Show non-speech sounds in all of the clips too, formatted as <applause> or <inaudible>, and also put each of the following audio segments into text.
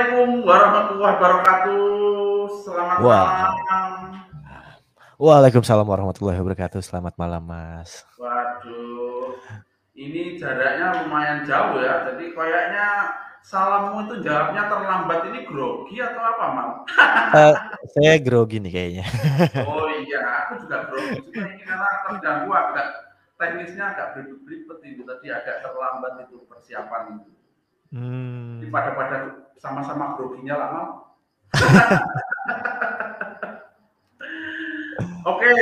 Assalamualaikum warahmatullahi wabarakatuh. Selamat Wah. malam. Waalaikumsalam warahmatullahi wabarakatuh. Selamat malam, Mas. Waduh, ini jaraknya lumayan jauh ya. Jadi kayaknya salammu itu jawabnya terlambat. Ini grogi atau apa, Mam? Eh, saya grogi nih kayaknya. Oh iya, aku juga grogi juga ini karena terganggu agak teknisnya agak beribet-beribet itu tadi agak terlambat itu persiapan itu. Hmm, Ini pada-pada sama-sama groginya lama. <laughs> Oke,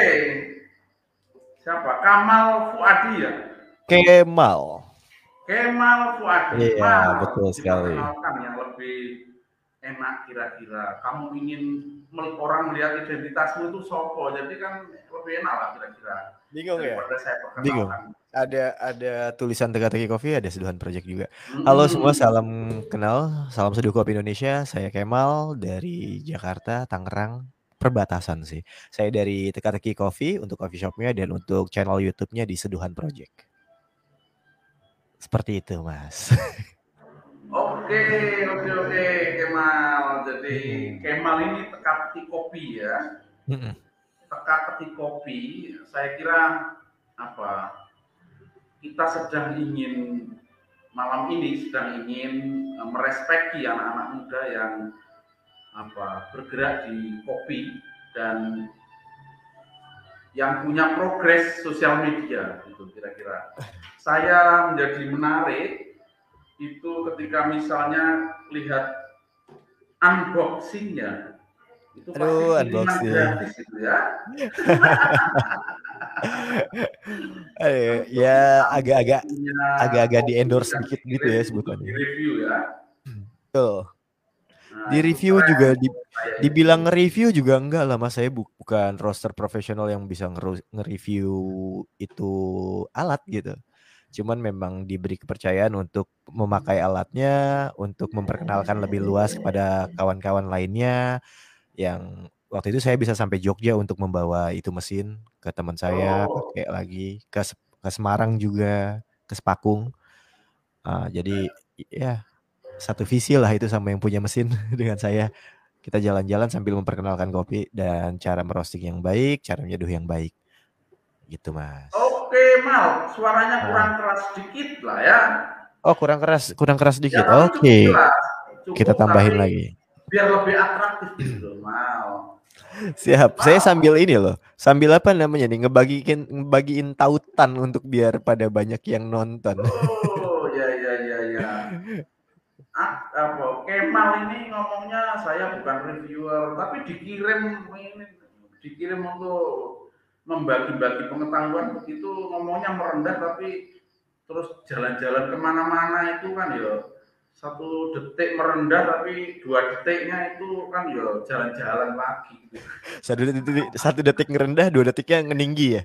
siapa? Kamal Fuadi ya? Kemal. Kemal Fuadi. Iya, betul sekali. yang lebih enak kira-kira. Kamu ingin mel- orang melihat identitasmu itu sopo, jadi kan lebih enak lah kira-kira. Bingung Daripada saya Bingung. Ada ada tulisan teka-teki kopi, ada seduhan project juga. Hmm. Halo semua, salam kenal, salam seduh kopi Indonesia. Saya Kemal dari Jakarta, Tangerang, perbatasan sih. Saya dari teka-teki kopi untuk coffee shopnya dan untuk channel YouTube-nya di Seduhan Project. Seperti itu, Mas. <laughs> Oke, oke, oke. Jadi Hmm. Kemal ini teka-teki kopi ya. Mm-mm. Teka-teki kopi, saya kira apa? Kita sedang ingin malam ini sedang ingin eh, merespekti anak-anak muda yang apa bergerak di kopi dan yang punya progres sosial media itu kira-kira. Saya menjadi menarik itu ketika misalnya lihat unboxingnya itu pasti Aduh, kiriman unboxing. gratis itu ya. <laughs> Eh, ya agak-agak Punya agak-agak kopi di-endorse yang sedikit gitu ya sebutannya. Di review ya. betul. Nah, Di itu review juga di dibilang nge-review juga enggak lah Mas, saya bu- bukan roster profesional yang bisa nge-review itu alat gitu. Cuman memang diberi kepercayaan untuk memakai alatnya, untuk memperkenalkan lebih luas kepada kawan-kawan lainnya yang waktu itu saya bisa sampai Jogja untuk membawa itu mesin ke teman saya, Oh, pakai lagi ke ke Semarang juga, ke Sepakung. Ah, jadi ya satu visi lah itu sama yang punya mesin <laughs> dengan saya. Kita jalan-jalan sambil memperkenalkan kopi dan cara merosting yang baik, cara menyeduh yang baik. Gitu, Mas. Oke, Mal, suaranya Ah. kurang keras sedikit lah ya. Oh, kurang keras, kurang keras Ya, dikit. tapi cukup Oke. Cukup, Kita tambahin tapi lagi. biar lebih atraktif gitu Mal. Siap. Saya Mal. sambil ini loh. Sambil apa namanya nih? Ngebagiin ngebagiin tautan untuk biar pada banyak yang nonton. Oh, ya ya ya ya. Ah, apa Kemal ini ngomongnya saya bukan reviewer, tapi dikirim ini dikirim untuk membagi-bagi pengetahuan begitu ngomongnya merendah tapi terus jalan-jalan ke mana-mana itu kan ya satu detik merendah tapi dua detiknya itu kan ya jalan-jalan lagi. Satu detik, satu detik ngerendah, dua detiknya ngeninggi ya.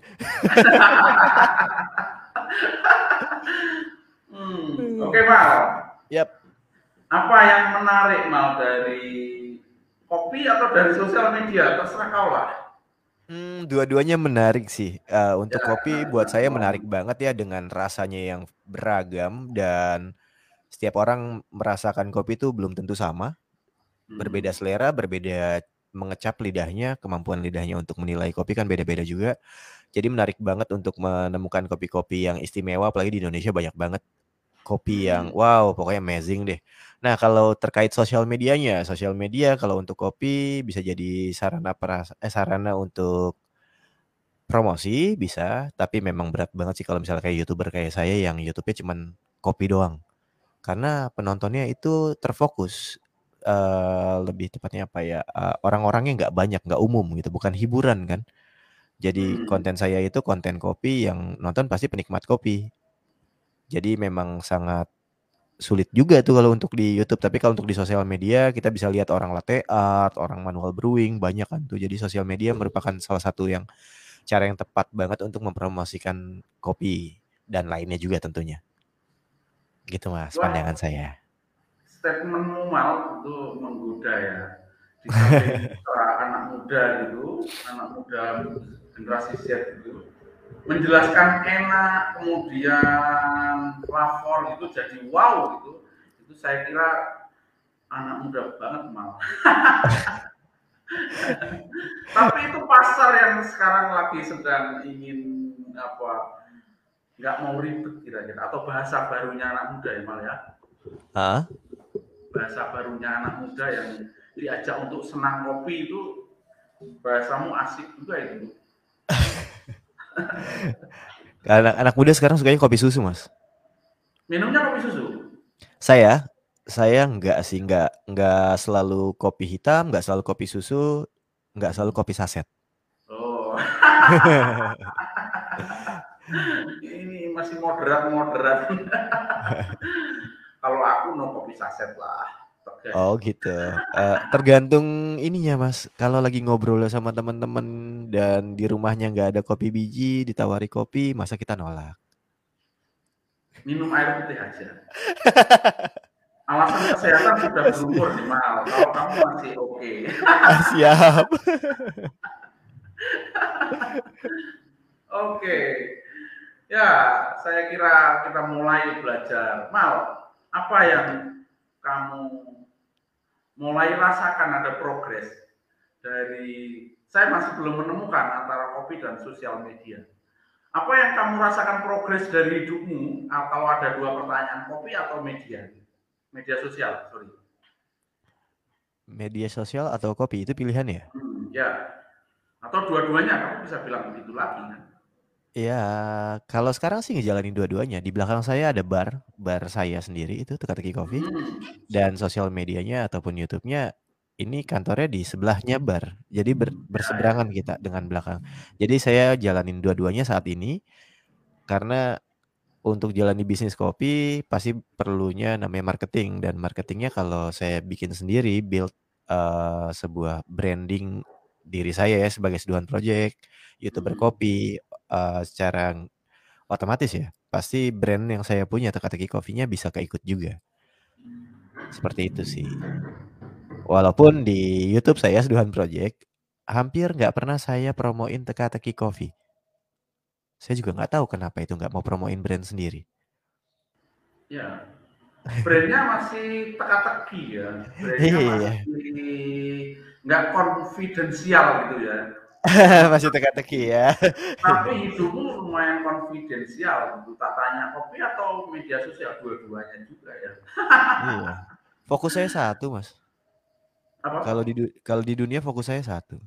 Hmm, oke Mal. Yap. Apa yang menarik Mal dari kopi atau dari sosial media? Terserah kau lah. Hmm, dua-duanya menarik sih. Eh, untuk Ya, kopi buat saya menarik banget ya dengan rasanya yang beragam dan setiap orang merasakan kopi itu belum tentu sama. Hmm. Berbeda selera, berbeda mengecap lidahnya, kemampuan lidahnya untuk menilai kopi kan beda-beda juga. Jadi menarik banget untuk menemukan kopi-kopi yang istimewa apalagi di Indonesia banyak banget kopi yang Hmm. wow, pokoknya amazing deh. Nah, kalau terkait sosial medianya, sosial media kalau untuk kopi bisa jadi sarana peras eh, sarana untuk promosi bisa, tapi memang berat banget sih kalau misalnya kayak YouTuber kayak saya yang YouTube-nya cuman kopi doang. Karena penontonnya itu terfokus. eh lebih tepatnya apa ya? eh, orang-orangnya nggak banyak, nggak umum gitu, bukan hiburan kan. Jadi Hmm. konten saya itu konten kopi yang nonton pasti penikmat kopi. Jadi memang sangat sulit juga tuh kalau untuk di YouTube. Tapi kalau untuk di sosial media kita bisa lihat orang latte art, orang manual brewing banyak kan tuh. Jadi sosial media merupakan salah satu yang cara yang tepat banget untuk mempromosikan kopi dan lainnya juga tentunya. Gitu Mas, Wah. pandangan saya. Statementmu Mal itu menggoda ya. Di <laughs> anak muda gitu, anak muda generasi Z gitu, menjelaskan enak, kemudian flavor itu jadi wow gitu. Itu saya kira anak muda banget mal. <laughs> Tapi itu pasar yang sekarang lagi sedang ingin apa nggak mau ribet kira-kira atau bahasa barunya anak muda ya mal ya Hah? bahasa barunya anak muda yang diajak untuk senang kopi itu bahasamu asik juga itu <laughs> anak anak muda sekarang sukanya kopi susu mas. Minumnya kopi susu? Saya saya nggak sih nggak nggak selalu kopi hitam nggak selalu kopi susu nggak selalu kopi saset. Oh. <laughs> Ini masih moderat moderat <laughs> kalau aku no kopi saset lah. Oh gitu. Eh, tergantung ininya mas. Kalau lagi ngobrol sama teman-teman dan di rumahnya nggak ada kopi biji ditawari kopi masa kita nolak? Minum air putih aja. <laughs> Alasan kesehatan sudah berumur nih mal. Kalau kamu masih oke. Ah, siap. <laughs> Oke, ya saya kira kita mulai belajar. Mal, apa yang kamu mulai rasakan ada progres dari saya masih belum menemukan antara kopi dan sosial media. Apa yang kamu rasakan progres dari hidupmu? Kalau ada dua pertanyaan, kopi atau media? Media sosial, sorry. media sosial atau kopi itu pilihan ya Hmm, ya. Atau dua-duanya, kamu bisa bilang begitu lagi kan? Ya, kalau sekarang sih ngejalanin dua-duanya. Di belakang saya ada bar, bar saya sendiri itu Teka-Teki Coffee. Hmm. Dan sosial medianya ataupun YouTube-nya ini kantornya di sebelahnya bar. Jadi ber- berseberangan kita dengan belakang. Jadi saya jalanin dua-duanya saat ini karena untuk jalani bisnis kopi pasti perlunya namanya marketing dan marketingnya kalau saya bikin sendiri build eh, sebuah branding diri saya ya sebagai seduhan project, youtuber Hmm. kopi eh, secara otomatis ya pasti brand yang saya punya teka-teki kopinya bisa keikut juga. Seperti itu sih. Walaupun di YouTube saya Seduhan Project hampir nggak pernah saya promoin teka-teki coffee. Saya juga nggak tahu kenapa itu nggak mau promoin brand sendiri. Ya, brandnya masih teka-teki ya. Brandnya Iya. masih nggak konfidensial gitu ya. <laughs> Masih teka-teki ya. Tapi hidupmu lumayan konfidensial. Tak tanya kopi atau media sosial dua-duanya juga ya. iya. Fokus saya satu, Mas. Apa? Kalau di kalau di dunia fokus saya satu,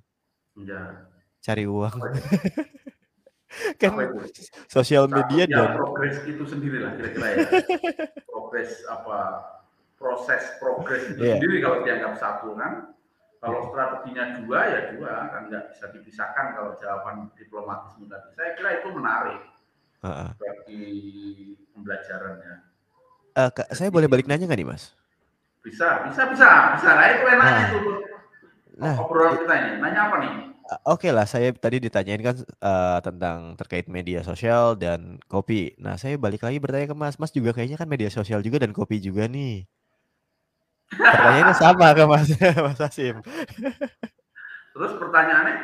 Ya, cari uang. <laughs> kan sosial media ya, dan progres itu sendiri lah kira-kira ya. <laughs> progres apa proses progres itu Iya. sendiri kalau dianggap satu kan. Kalau strateginya dua ya dua kan nggak bisa dipisahkan kalau jawaban diplomatismu tadi. Saya kira itu menarik bagi pembelajarannya. Eh, Kak, saya boleh balik nanya nggak nih, Mas? Bisa, bisa, bisa, bisa. Nah itu enaknya Nah. itu Nah, obrolan kita ini. Nanya apa nih? Uh, Oke lah, saya tadi ditanyain kan uh, tentang terkait media sosial dan kopi. Nah, saya balik lagi bertanya ke Mas. Mas juga kayaknya kan media sosial juga dan kopi juga nih. Pertanyaannya sama ke Mas, <laughs> Mas Hasim. Terus pertanyaannya?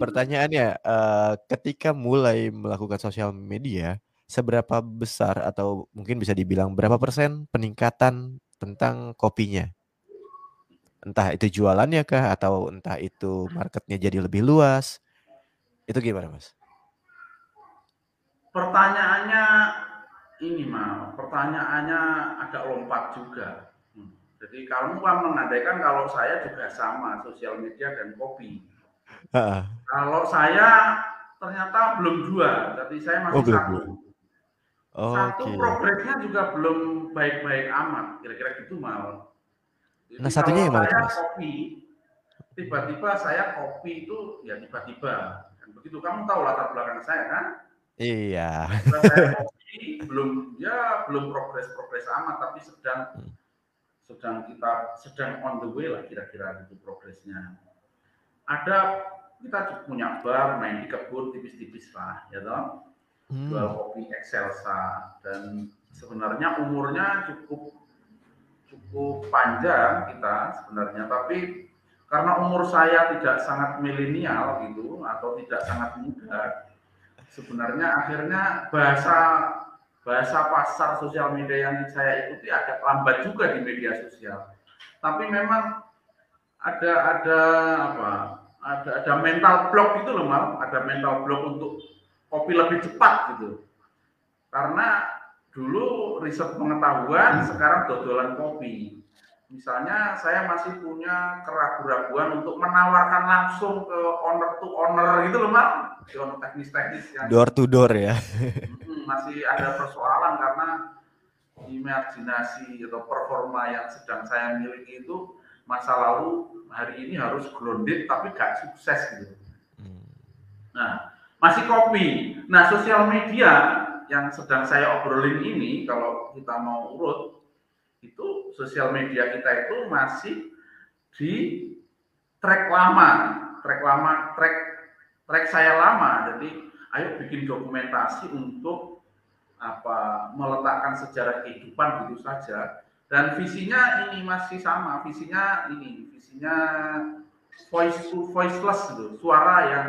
Pertanyaannya, uh, ketika mulai melakukan sosial media, seberapa besar atau mungkin bisa dibilang berapa persen peningkatan tentang kopinya? Entah itu jualannya kah atau entah itu marketnya jadi lebih luas. Itu gimana, Mas? Pertanyaannya ini mah, pertanyaannya agak lompat juga. Jadi kamu kan mengandaikan kalau saya juga sama sosial media dan kopi. Heeh. Kalau saya ternyata belum dua, jadi saya masih Oh, belum satu. dua. Satu Oke. progresnya juga belum baik-baik amat, kira-kira gitu mal. Jadi Nah, satunya yang mana saya Mas? kopi, tiba-tiba saya kopi itu ya tiba-tiba. Begitu kamu tahu latar belakang saya kan? Iya. Saya kopi belum ya belum progres-progres amat tapi sedang Hmm. Sedang kita sedang on the way lah kira-kira itu progresnya. Ada kita punya bar main di kebun tipis-tipis lah ya toh jual Hmm. kopi Excelsa dan sebenarnya umurnya cukup cukup panjang kita sebenarnya tapi karena umur saya tidak sangat milenial gitu atau tidak sangat muda sebenarnya akhirnya bahasa bahasa pasar sosial media yang saya ikuti agak lambat juga di media sosial tapi memang ada ada apa? Ada ada mental block gitu loh mal, ada mental block untuk kopi lebih cepat gitu. Karena dulu riset pengetahuan, sekarang dodolan kopi. Misalnya saya masih punya keraguan-keraguan untuk menawarkan langsung ke owner to owner gitu loh, Mak. Owner teknis-teknis yang door to door ya. Masih ada persoalan karena imajinasi atau performa yang sedang saya miliki itu masa lalu hari ini harus grounded tapi gak sukses gitu. Hmm. Nah, masih kopi. Nah, sosial media yang sedang saya obrolin ini kalau kita mau urut itu sosial media kita itu masih di track lama, track lama, track track saya lama. Jadi ayo bikin dokumentasi untuk apa meletakkan sejarah kehidupan gitu saja. Dan visinya ini masih sama, visinya ini, visinya voice voiceless gitu, suara yang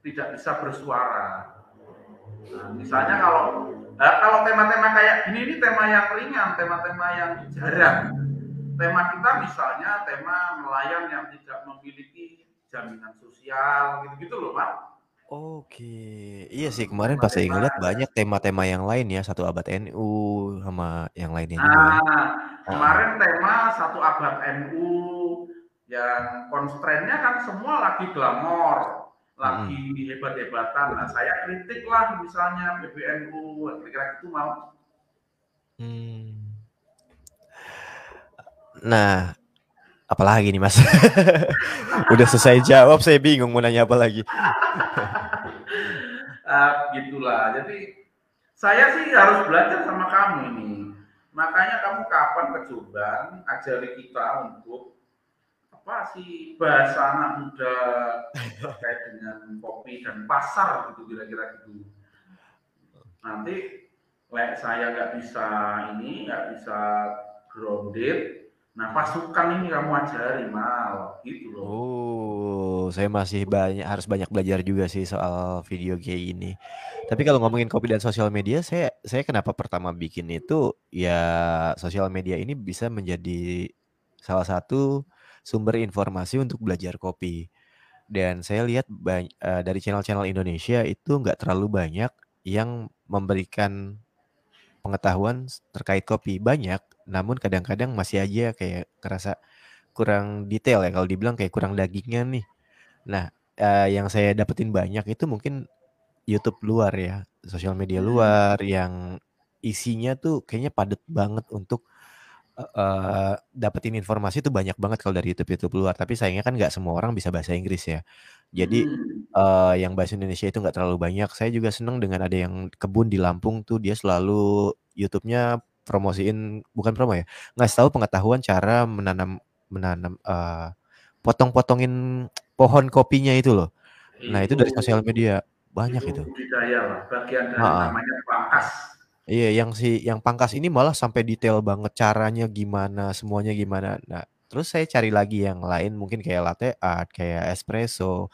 tidak bisa bersuara. Nah, misalnya kalau Nah, kalau tema-tema kayak gini ini tema yang ringan, tema-tema yang jarang. Tema kita misalnya tema nelayan yang tidak memiliki jaminan sosial gitu-gitu loh, Pak. Oke, iya sih kemarin pas saya ngeliat banyak tema-tema yang lain ya, satu abad NU sama yang lainnya juga. Ya. Nah, kemarin tema satu abad NU yang konstrennya kan semua lagi glamor, lagi hmm. hebat-hebatan. Nah, saya kritik lah misalnya PBNU, kira-kira itu mau. Hmm. Nah, apalagi nih Mas? <laughs> Udah selesai jawab, saya bingung mau nanya apa lagi. uh, <laughs> gitulah. Jadi saya sih harus belajar sama kamu ini. Makanya kamu kapan ke Jombang, ajari kita untuk apa sih bahasa anak muda terkait dengan kopi dan pasar gitu kira-kira gitu. Nanti lek saya nggak bisa ini nggak bisa grounded, nah pasukan ini kamu ajari mal gitu loh. Oh, saya masih banyak harus banyak belajar juga sih soal video kayak ini. Tapi kalau ngomongin kopi dan sosial media, saya saya kenapa pertama bikin itu ya sosial media ini bisa menjadi salah satu sumber informasi untuk belajar kopi. Dan saya lihat banyak, uh, dari channel-channel Indonesia itu nggak terlalu banyak yang memberikan pengetahuan terkait kopi. Banyak, namun kadang-kadang masih aja kayak kerasa kurang detail ya kalau dibilang kayak kurang dagingnya nih. Nah, uh, yang saya dapetin banyak itu mungkin YouTube luar ya, sosial media hmm. luar yang isinya tuh kayaknya padat banget untuk uh, dapetin informasi itu banyak banget kalau dari YouTube YouTube luar, tapi sayangnya kan nggak semua orang bisa bahasa Inggris ya. Jadi, uh, yang bahasa Indonesia itu nggak terlalu banyak. Saya juga seneng dengan ada yang kebun di Lampung tuh dia selalu YouTube-nya promosiin bukan promo ya, ngasih tahu pengetahuan cara menanam menanam, uh, potong-potongin pohon kopinya itu loh. Nah itu dari sosial media, banyak itu. Itu lah, bagian dari namanya pangkas. Iya, yang si yang pangkas ini malah sampai detail banget caranya gimana, semuanya gimana. Nah, terus saya cari lagi yang lain mungkin kayak latte art, kayak espresso,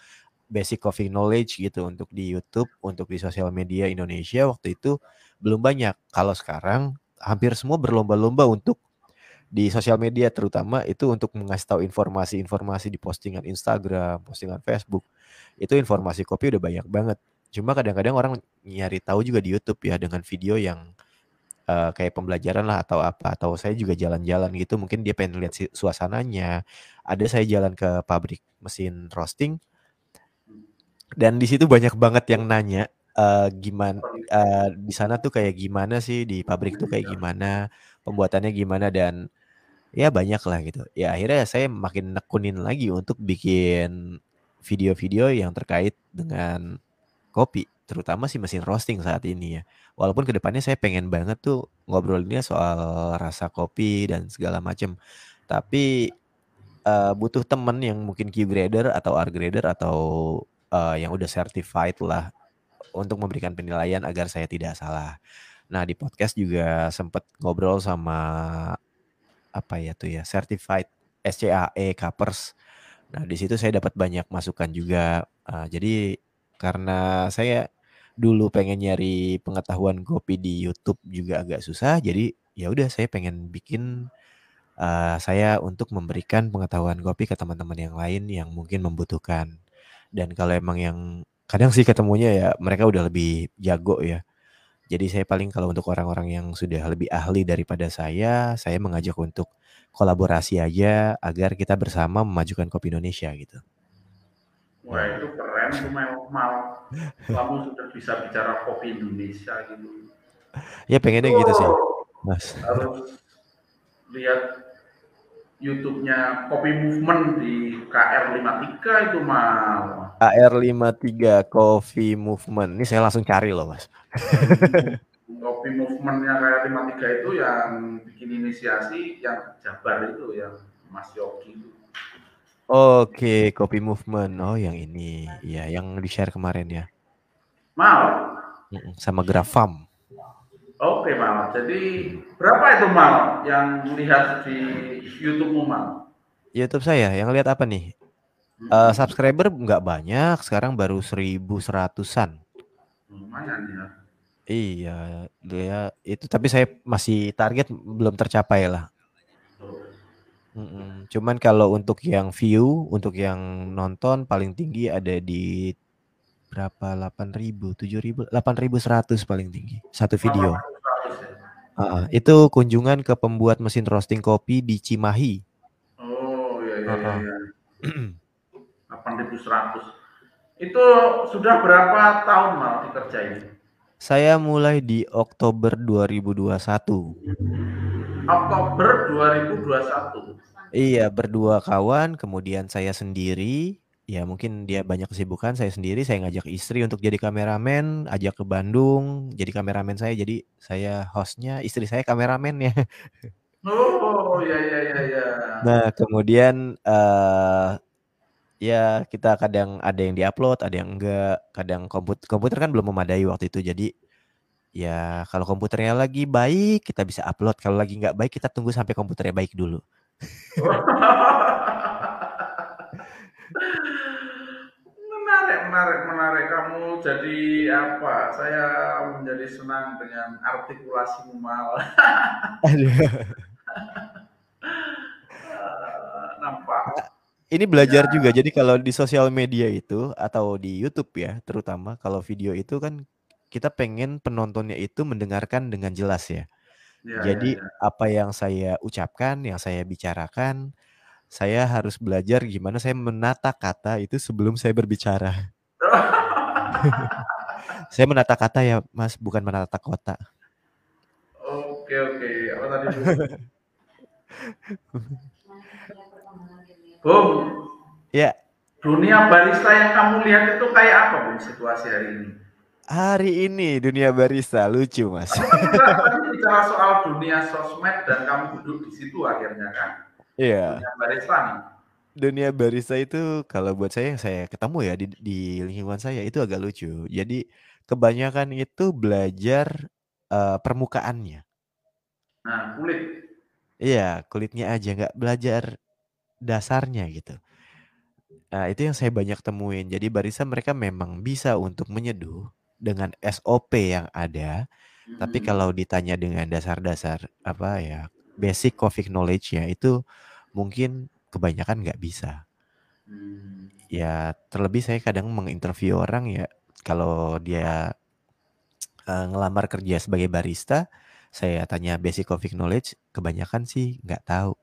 basic coffee knowledge gitu untuk di YouTube, untuk di sosial media Indonesia waktu itu belum banyak. Kalau sekarang hampir semua berlomba-lomba untuk di sosial media terutama itu untuk mengasih tahu informasi-informasi di postingan Instagram, postingan Facebook. Itu informasi kopi udah banyak banget. Cuma kadang-kadang orang nyari tahu juga di YouTube ya dengan video yang uh, kayak pembelajaran lah atau apa. Atau saya juga jalan-jalan gitu mungkin dia pengen lihat suasananya. Ada saya jalan ke pabrik mesin roasting dan di situ banyak banget yang nanya uh, gimana uh, di sana tuh kayak gimana sih? Di pabrik tuh kayak gimana? Pembuatannya gimana? Dan ya banyak lah gitu. Ya akhirnya saya makin nekunin lagi untuk bikin video-video yang terkait dengan kopi, terutama sih mesin roasting saat ini ya. Walaupun ke depannya saya pengen banget tuh ngobrolinnya soal rasa kopi dan segala macam. Tapi uh, butuh temen yang mungkin Q grader atau R grader atau uh, yang udah certified lah untuk memberikan penilaian agar saya tidak salah. Nah di podcast juga sempet ngobrol sama apa ya tuh ya certified SCAE Capers. Nah di situ saya dapat banyak masukan juga. Uh, jadi karena saya dulu pengen nyari pengetahuan kopi di YouTube juga agak susah, jadi ya udah saya pengen bikin uh, saya untuk memberikan pengetahuan kopi ke teman-teman yang lain yang mungkin membutuhkan. Dan kalau emang yang kadang sih ketemunya ya mereka udah lebih jago ya. Jadi saya paling kalau untuk orang-orang yang sudah lebih ahli daripada saya, saya mengajak untuk kolaborasi aja agar kita bersama memajukan kopi Indonesia gitu. Wah itu keren tuh mau kamu sudah bisa bicara kopi Indonesia gitu. Ya pengennya oh, gitu sih, Mas. Harus lihat YouTube-nya Kopi Movement di KR53 itu mal. KR53 Coffee Movement. Ini saya langsung cari loh, Mas. <laughs> Kopi Movement-nya KR53 itu yang bikin inisiasi yang Jabar itu yang Mas Yogi itu. Oke, Kopi Movement. Oh, yang ini. Iya, yang di-share kemarin ya. Mal. Sama Grafam. Oke Mal, jadi berapa itu Mal yang lihat di YouTube Mal? YouTube saya, yang lihat apa nih? Hmm. Uh, subscriber nggak banyak, sekarang baru seribu seratusan. Lumayan ya. Iya, dia itu tapi saya masih target belum tercapai lah. Mm Cuman kalau untuk yang view, untuk yang nonton paling tinggi ada di berapa? 8.000, 7.000, 8.100 paling tinggi satu video. Uh, itu kunjungan ke pembuat mesin roasting kopi di Cimahi. Oh iya iya. Uh -uh. iya. 8.100. Itu sudah berapa tahun mal dikerjain? Saya mulai di Oktober 2021. Oktober 2021. Iya, berdua kawan, kemudian saya sendiri, ya mungkin dia banyak kesibukan saya sendiri. Saya ngajak istri untuk jadi kameramen ajak ke Bandung jadi kameramen saya. Jadi saya hostnya istri saya kameramen ya. Oh ya ya ya ya nah kemudian uh, ya kita kadang ada yang diupload ada yang enggak. Kadang komputer komputer kan belum memadai waktu itu. Jadi ya kalau komputernya lagi baik kita bisa upload. Kalau lagi nggak baik kita tunggu sampai komputernya baik dulu menarik, menarik, menarik. Kamu jadi apa? Saya menjadi senang dengan artikulasi mal. Nampak. Ini belajar ya. juga. Jadi kalau di sosial media itu atau di YouTube ya, terutama kalau video itu kan kita pengen penontonnya itu mendengarkan dengan jelas ya. Ya Jadi ya, ya. apa yang saya ucapkan, yang saya bicarakan, saya harus belajar gimana saya menata kata itu sebelum saya berbicara. <laughs> saya menata kata ya, Mas, bukan menata kota. Oke, oke. Apa tadi? Bung. Ya. Dunia barista yang kamu lihat itu kayak apa, Bung, situasi hari ini? Hari ini dunia barista lucu, Mas. <laughs> Bicara soal dunia sosmed dan kamu duduk di situ akhirnya kan. Iya. Dunia barista nih. Dunia barista itu kalau buat saya yang saya ketemu ya di, di lingkungan saya itu agak lucu. Jadi kebanyakan itu belajar uh, permukaannya. Nah, kulit. Iya, kulitnya aja nggak belajar dasarnya gitu. Nah, itu yang saya banyak temuin. Jadi barista mereka memang bisa untuk menyeduh dengan SOP yang ada. Hmm. Tapi kalau ditanya dengan dasar-dasar apa ya, basic coffee knowledge-nya itu mungkin kebanyakan nggak bisa. Hmm. Ya terlebih saya kadang menginterview orang ya kalau dia uh, ngelamar kerja sebagai barista, saya tanya basic coffee knowledge, kebanyakan sih nggak tahu.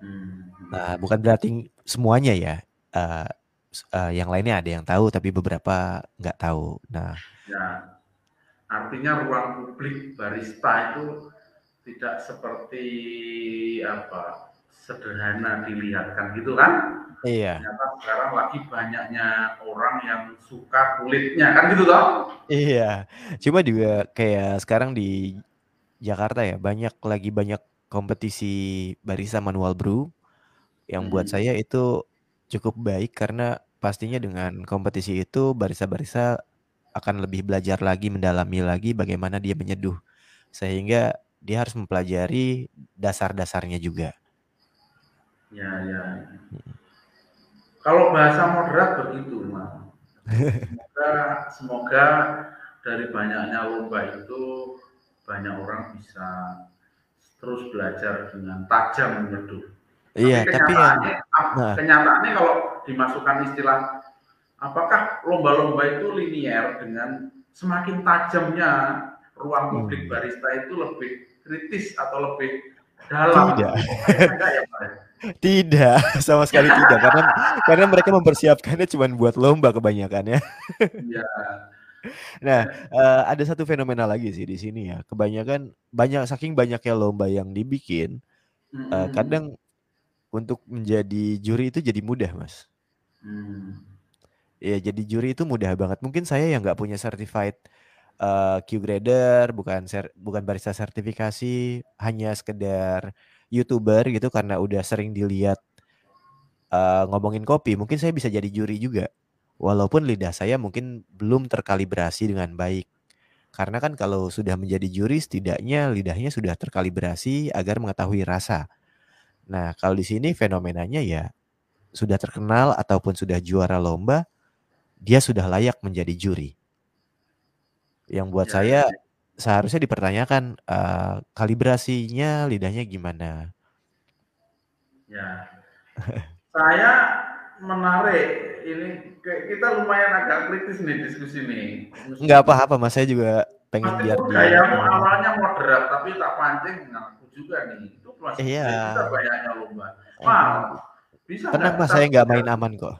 Hmm. Nah bukan berarti semuanya ya. Uh, uh, yang lainnya ada yang tahu tapi beberapa nggak tahu. Nah, ya, artinya ruang publik barista itu tidak seperti apa sederhana dilihatkan gitu kan? Iya. Ternyata sekarang lagi banyaknya orang yang suka kulitnya kan gitu toh? Iya. Cuma juga kayak sekarang di Jakarta ya banyak lagi banyak kompetisi barista manual brew yang hmm. buat saya itu cukup baik karena pastinya dengan kompetisi itu barista-barista akan lebih belajar lagi mendalami lagi bagaimana dia menyeduh sehingga dia harus mempelajari dasar-dasarnya juga. Ya, ya. Kalau bahasa moderat begitu, Mas. Semoga, semoga dari banyaknya lomba itu banyak orang bisa terus belajar dengan tajam menyeduh. Iya, tapi yang kenyataannya, nah. kenyataannya kalau dimasukkan istilah apakah lomba-lomba itu linier dengan semakin tajamnya ruang Hmm. publik barista itu lebih kritis atau lebih dalam? Tidak. Enggak ya, Pak? Tidak, sama sekali tidak karena karena mereka mempersiapkannya cuma buat lomba kebanyakan ya. Iya. Nah, eh, ada satu fenomena lagi sih di sini ya. Kebanyakan banyak saking banyaknya lomba yang dibikin, eh, Mm-mm. kadang untuk menjadi juri itu jadi mudah, Mas. Hmm. Ya, jadi juri itu mudah banget. Mungkin saya yang nggak punya certified eh, Q grader, bukan ser- bukan barista sertifikasi, hanya sekedar YouTuber gitu karena udah sering dilihat eh, ngomongin kopi, mungkin saya bisa jadi juri juga. Walaupun lidah saya mungkin belum terkalibrasi dengan baik. Karena kan kalau sudah menjadi juri setidaknya lidahnya sudah terkalibrasi agar mengetahui rasa. Nah, kalau di sini fenomenanya ya sudah terkenal ataupun sudah juara lomba, dia sudah layak menjadi juri. Yang buat Ya, saya ya. seharusnya dipertanyakan eh, kalibrasinya lidahnya gimana. Ya. Saya menarik ini kita lumayan agak kritis nih diskusi nih. Nggak apa-apa mas, saya juga pengen biar Meskipun dia awalnya moderat tapi tak pancing ngaku juga nih. Itu masih Iya. bisa banyaknya lomba. Eh, Mal, bisa tenang mas, kita saya nggak main aman kok.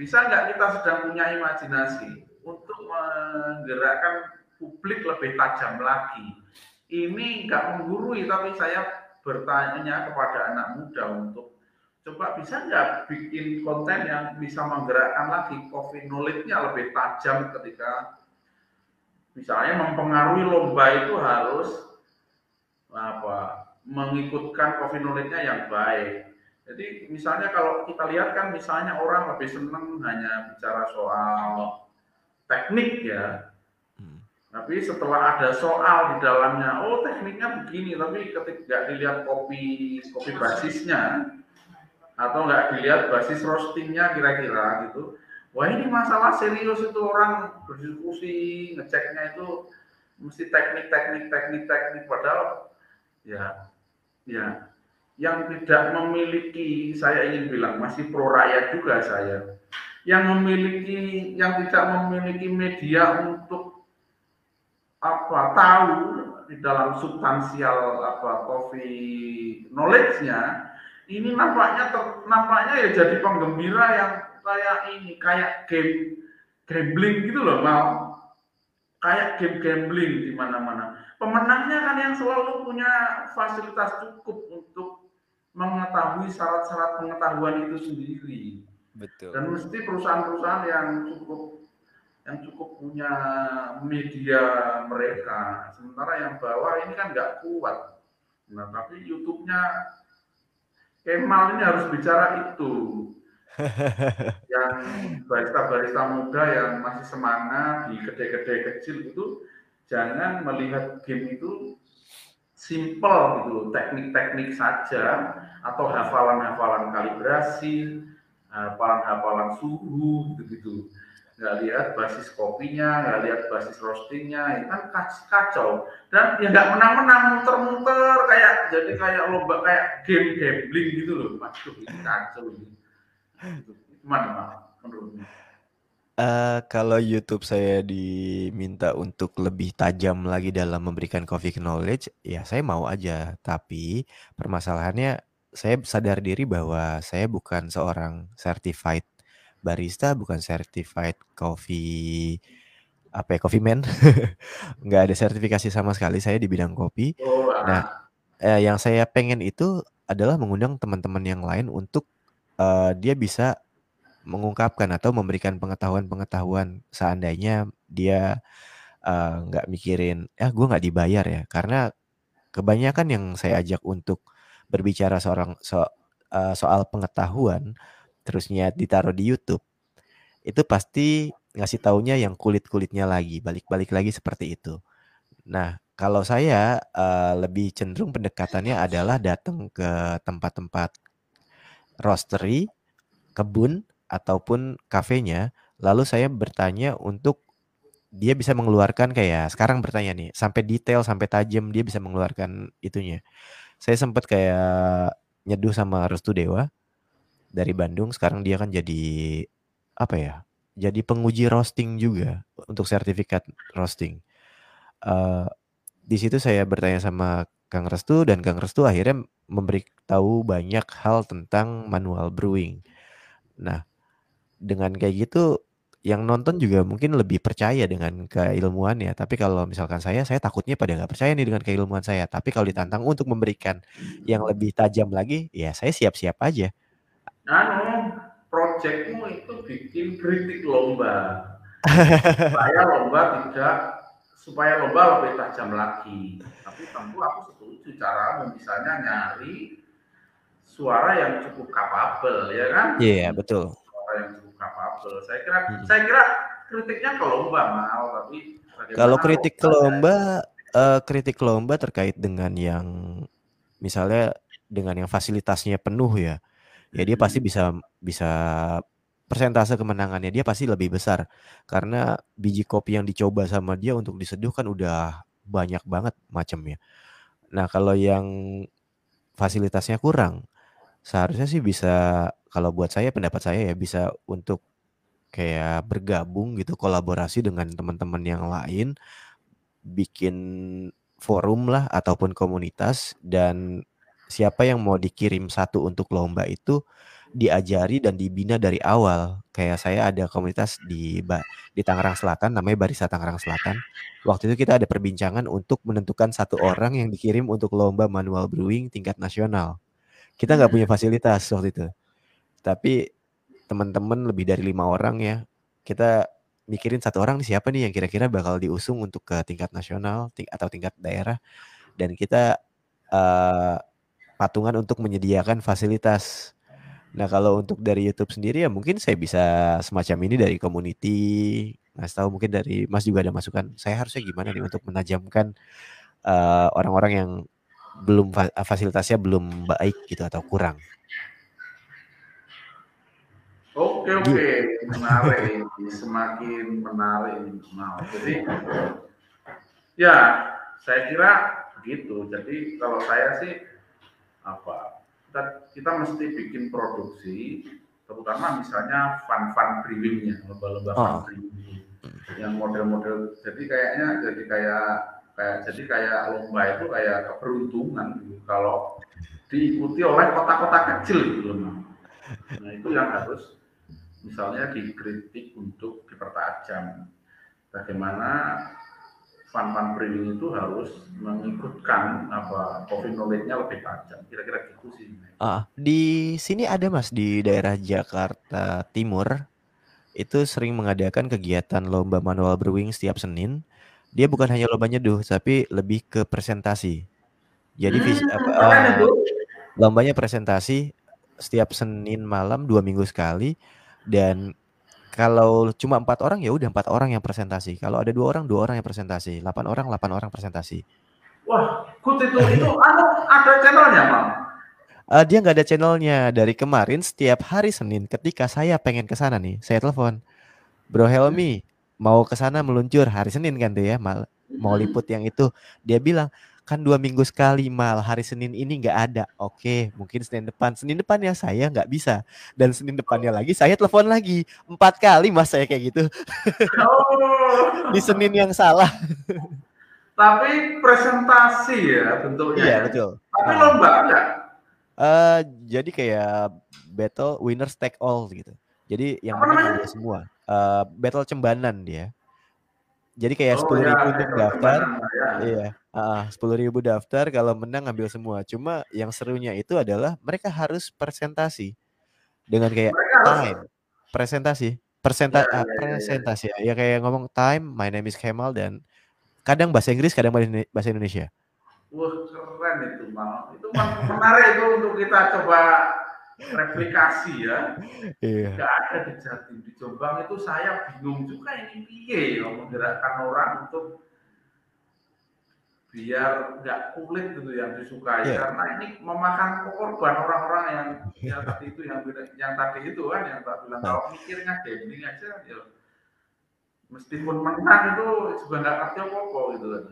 Bisa nggak kita sedang punya imajinasi untuk menggerakkan publik lebih tajam lagi? Ini nggak menggurui, tapi saya bertanya kepada anak muda untuk coba bisa nggak bikin konten yang bisa menggerakkan lagi coffee knowledge-nya lebih tajam ketika misalnya mempengaruhi lomba itu harus apa mengikutkan coffee knowledge-nya yang baik. Jadi misalnya kalau kita lihat kan misalnya orang lebih senang hanya bicara soal teknik ya. Hmm. Tapi setelah ada soal di dalamnya, oh tekniknya begini, tapi ketika dilihat kopi kopi basisnya atau nggak dilihat basis roastingnya kira-kira gitu, wah ini masalah serius itu orang berdiskusi ngeceknya itu mesti teknik teknik teknik teknik padahal ya ya yang tidak memiliki saya ingin bilang masih pro rakyat juga saya yang memiliki yang tidak memiliki media untuk apa tahu di dalam substansial apa coffee knowledge-nya ini nampaknya ter, nampaknya ya jadi penggembira yang kayak ini kayak game gambling gitu loh mau kayak game gambling di mana-mana. Pemenangnya kan yang selalu punya fasilitas cukup untuk mengetahui syarat-syarat pengetahuan itu sendiri. Betul. dan mesti perusahaan-perusahaan yang cukup yang cukup punya media mereka. Sementara yang bawah ini kan nggak kuat. Nah tapi YouTube-nya Kemal ini harus bicara itu. <laughs> Yang barista-barista muda yang masih semangat di gede-gede kecil itu jangan melihat game itu simple gitu teknik-teknik saja atau hafalan-hafalan kalibrasi hafalan-hafalan suhu gitu-gitu. Nggak lihat basis kopinya nggak lihat basis roastingnya itu kan kacau dan ya nggak menang-menang muter-muter kayak jadi kayak lomba kayak game gambling gitu loh. Ini kacau ini. Gimana Pak, menurutmu Eh, kalau YouTube saya diminta untuk lebih tajam lagi dalam memberikan coffee knowledge, ya saya mau aja. Tapi permasalahannya saya sadar diri bahwa saya bukan seorang certified barista, bukan certified coffee apa ya, coffee man. <laughs> Nggak ada sertifikasi sama sekali saya di bidang kopi. oh Nah, ah, eh, yang saya pengen itu adalah mengundang teman-teman yang lain untuk eh, dia bisa mengungkapkan atau memberikan pengetahuan-pengetahuan seandainya dia eh, nggak mikirin, ya gue nggak dibayar ya, karena kebanyakan yang saya ajak untuk berbicara seorang so- eh, soal pengetahuan, terusnya ditaruh di YouTube, itu pasti ngasih taunya yang kulit-kulitnya lagi, balik-balik lagi seperti itu. Nah, kalau saya eh, lebih cenderung pendekatannya adalah datang ke tempat-tempat roastery, kebun ataupun kafenya, lalu saya bertanya untuk dia bisa mengeluarkan kayak sekarang bertanya nih, sampai detail, sampai tajam dia bisa mengeluarkan itunya. Saya sempat kayak nyeduh sama Restu Dewa dari Bandung, sekarang dia kan jadi apa ya? Jadi penguji roasting juga untuk sertifikat roasting. Uh, di situ saya bertanya sama Kang Restu dan Kang Restu akhirnya memberitahu banyak hal tentang manual brewing. Nah, dengan kayak gitu yang nonton juga mungkin lebih percaya dengan keilmuannya. Tapi kalau misalkan saya, saya takutnya pada nggak percaya nih dengan keilmuan saya. Tapi kalau ditantang untuk memberikan yang lebih tajam lagi, ya saya siap-siap aja. Anu, proyekmu itu bikin kritik lomba. <laughs> supaya lomba tidak supaya lomba lebih tajam lagi. Tapi tentu aku setuju cara misalnya nyari suara yang cukup kapabel ya kan? Iya, yeah, betul. Suara yang cukup Saya kira hmm. saya kira kritiknya ke lomba mal tapi kalau kritik ke lomba uh, kritik ke lomba terkait dengan yang misalnya dengan yang fasilitasnya penuh ya. Ya dia pasti bisa bisa persentase kemenangannya dia pasti lebih besar karena biji kopi yang dicoba sama dia untuk diseduh kan udah banyak banget macamnya. Nah, kalau yang fasilitasnya kurang, seharusnya sih bisa kalau buat saya pendapat saya ya bisa untuk kayak bergabung gitu kolaborasi dengan teman-teman yang lain bikin forum lah ataupun komunitas dan siapa yang mau dikirim satu untuk lomba itu diajari dan dibina dari awal. Kayak saya ada komunitas di di Tangerang Selatan namanya Barisa Tangerang Selatan. Waktu itu kita ada perbincangan untuk menentukan satu orang yang dikirim untuk lomba manual brewing tingkat nasional. Kita nggak punya fasilitas waktu itu. Tapi teman-teman lebih dari lima orang ya. Kita mikirin satu orang siapa nih yang kira-kira bakal diusung untuk ke tingkat nasional ting atau tingkat daerah dan kita uh, patungan untuk menyediakan fasilitas Nah, kalau untuk dari YouTube sendiri ya mungkin saya bisa semacam ini dari community, Mas tahu mungkin dari Mas juga ada masukan, saya harusnya gimana nih untuk menajamkan eh, orang-orang yang belum fasilitasnya belum baik gitu atau kurang. Oke oke, menarik semakin menarik Nah, jadi ya saya kira begitu. Jadi kalau saya sih apa kita, kita mesti bikin produksi terutama misalnya fun-fun brewingnya lomba-lomba fun oh. brewing yang model-model jadi kayaknya jadi kayak kayak jadi kayak lomba itu kayak keberuntungan gitu. kalau diikuti oleh kota-kota kecil gitu nah itu yang harus misalnya dikritik untuk dipertajam bagaimana fun-fun brewing itu harus mengikutkan apa coffee knowledge-nya lebih tajam. Kira-kira gitu sih. Ah, di sini ada Mas di daerah Jakarta Timur itu sering mengadakan kegiatan lomba manual brewing setiap Senin. Dia bukan hanya lomba nyeduh, tapi lebih ke presentasi. Jadi hmm, apa, uh, lombanya presentasi setiap Senin malam dua minggu sekali dan kalau cuma empat orang ya udah empat orang yang presentasi. Kalau ada dua orang dua orang yang presentasi. Delapan orang delapan orang presentasi. Wah, kut itu itu anu ada channelnya, Bang. Uh, dia nggak ada channelnya dari kemarin setiap hari Senin ketika saya pengen ke sana nih saya telepon Bro Helmi mau ke sana meluncur hari Senin kan tuh ya mal mau liput yang itu dia bilang kan dua minggu sekali mal. Hari Senin ini nggak ada. Oke mungkin Senin depan. Senin depan ya saya nggak bisa. Dan Senin depannya lagi saya telepon lagi. Empat kali mas saya kayak gitu. Oh. <laughs> di Senin yang salah. Tapi presentasi ya bentuknya iya ya? betul. Tapi nah. lomba enggak uh, jadi kayak battle winners take all gitu. Jadi yang menang semua. Uh, battle cembanan dia. Jadi kayak oh, sepuluh oh, ribu ya, untuk daftar, ya. iya, sepuluh ribu daftar kalau menang ambil semua. Cuma yang serunya itu adalah mereka harus presentasi dengan kayak time, presentasi, presenta, ya, ya, presentasi ya, ya. ya kayak ngomong time, my name is Kemal dan kadang bahasa Inggris, kadang bahasa Indonesia. Wah keren itu mal, itu menarik itu untuk kita coba replikasi ya. Iya. Tidak ada di Jatim, di Jombang itu saya bingung juga ini piye ya menggerakkan orang untuk biar nggak kulit gitu yang disukai yeah. karena ini memakan korban orang-orang yang yang tadi itu yang yang tadi itu kan yang tak bilang nah. kalau mikirnya gambling aja ya Meskipun menang itu juga nggak ngerti apa-apa gitu kan.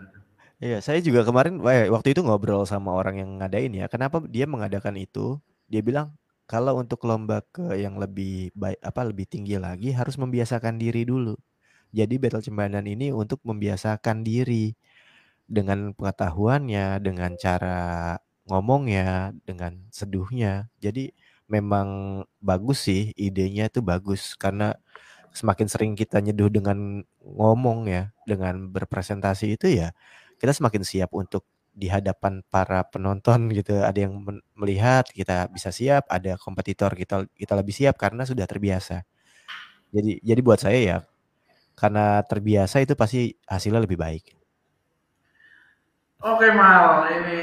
Iya, saya juga kemarin eh, waktu itu ngobrol sama orang yang ngadain ya. Kenapa dia mengadakan itu? Dia bilang kalau untuk lomba ke yang lebih baik apa lebih tinggi lagi harus membiasakan diri dulu. Jadi battle cembanan ini untuk membiasakan diri dengan pengetahuannya, dengan cara ngomongnya, dengan seduhnya. Jadi memang bagus sih idenya itu bagus karena semakin sering kita nyeduh dengan ngomong ya, dengan berpresentasi itu ya kita semakin siap untuk di hadapan para penonton gitu. Ada yang melihat kita bisa siap, ada kompetitor kita kita lebih siap karena sudah terbiasa. Jadi jadi buat saya ya karena terbiasa itu pasti hasilnya lebih baik. Oke Mal, ini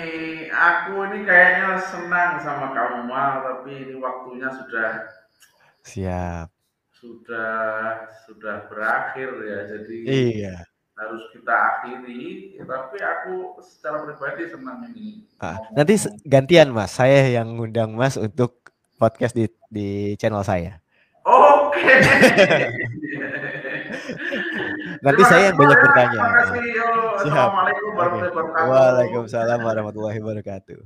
aku ini kayaknya senang sama kamu Mal, tapi ini waktunya sudah siap. Sudah sudah berakhir ya. Jadi Iya. harus kita akhiri. Tapi aku secara pribadi senang ini. Ah, nanti gantian mas. Saya yang ngundang mas untuk podcast di di channel saya. Oke. okay. <laughs> Nanti saya yang banyak bertanya. Siap. Assalamualaikum. Waalaikumsalam warahmatullahi wabarakatuh.